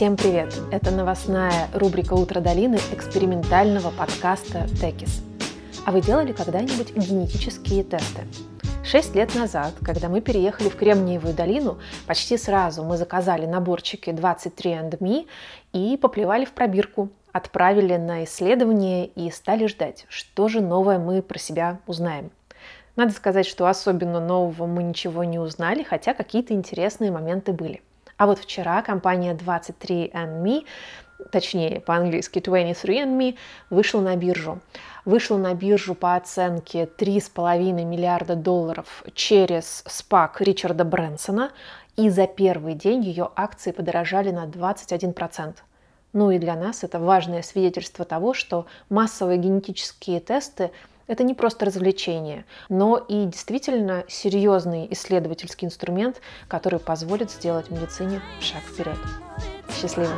Всем привет! Это новостная рубрика «Утро долины» экспериментального подкаста «Текис». А вы делали когда-нибудь генетические тесты? Шесть лет назад, когда мы переехали в Кремниевую долину, почти сразу мы заказали наборчики 23andMe и поплевали в пробирку, отправили на исследование и стали ждать, что же новое мы про себя узнаем. Надо сказать, что особенно нового мы ничего не узнали, хотя какие-то интересные моменты были. А вот вчера компания 23andMe, точнее по-английски 23andMe, вышла на биржу. Вышла на биржу по оценке 3,5 миллиарда долларов через спак Ричарда Брэнсона, и за первый день ее акции подорожали на 21%. Ну и для нас это важное свидетельство того, что массовые генетические тесты это не просто развлечение, но и действительно серьезный исследовательский инструмент, который позволит сделать медицине шаг вперед. Счастливо!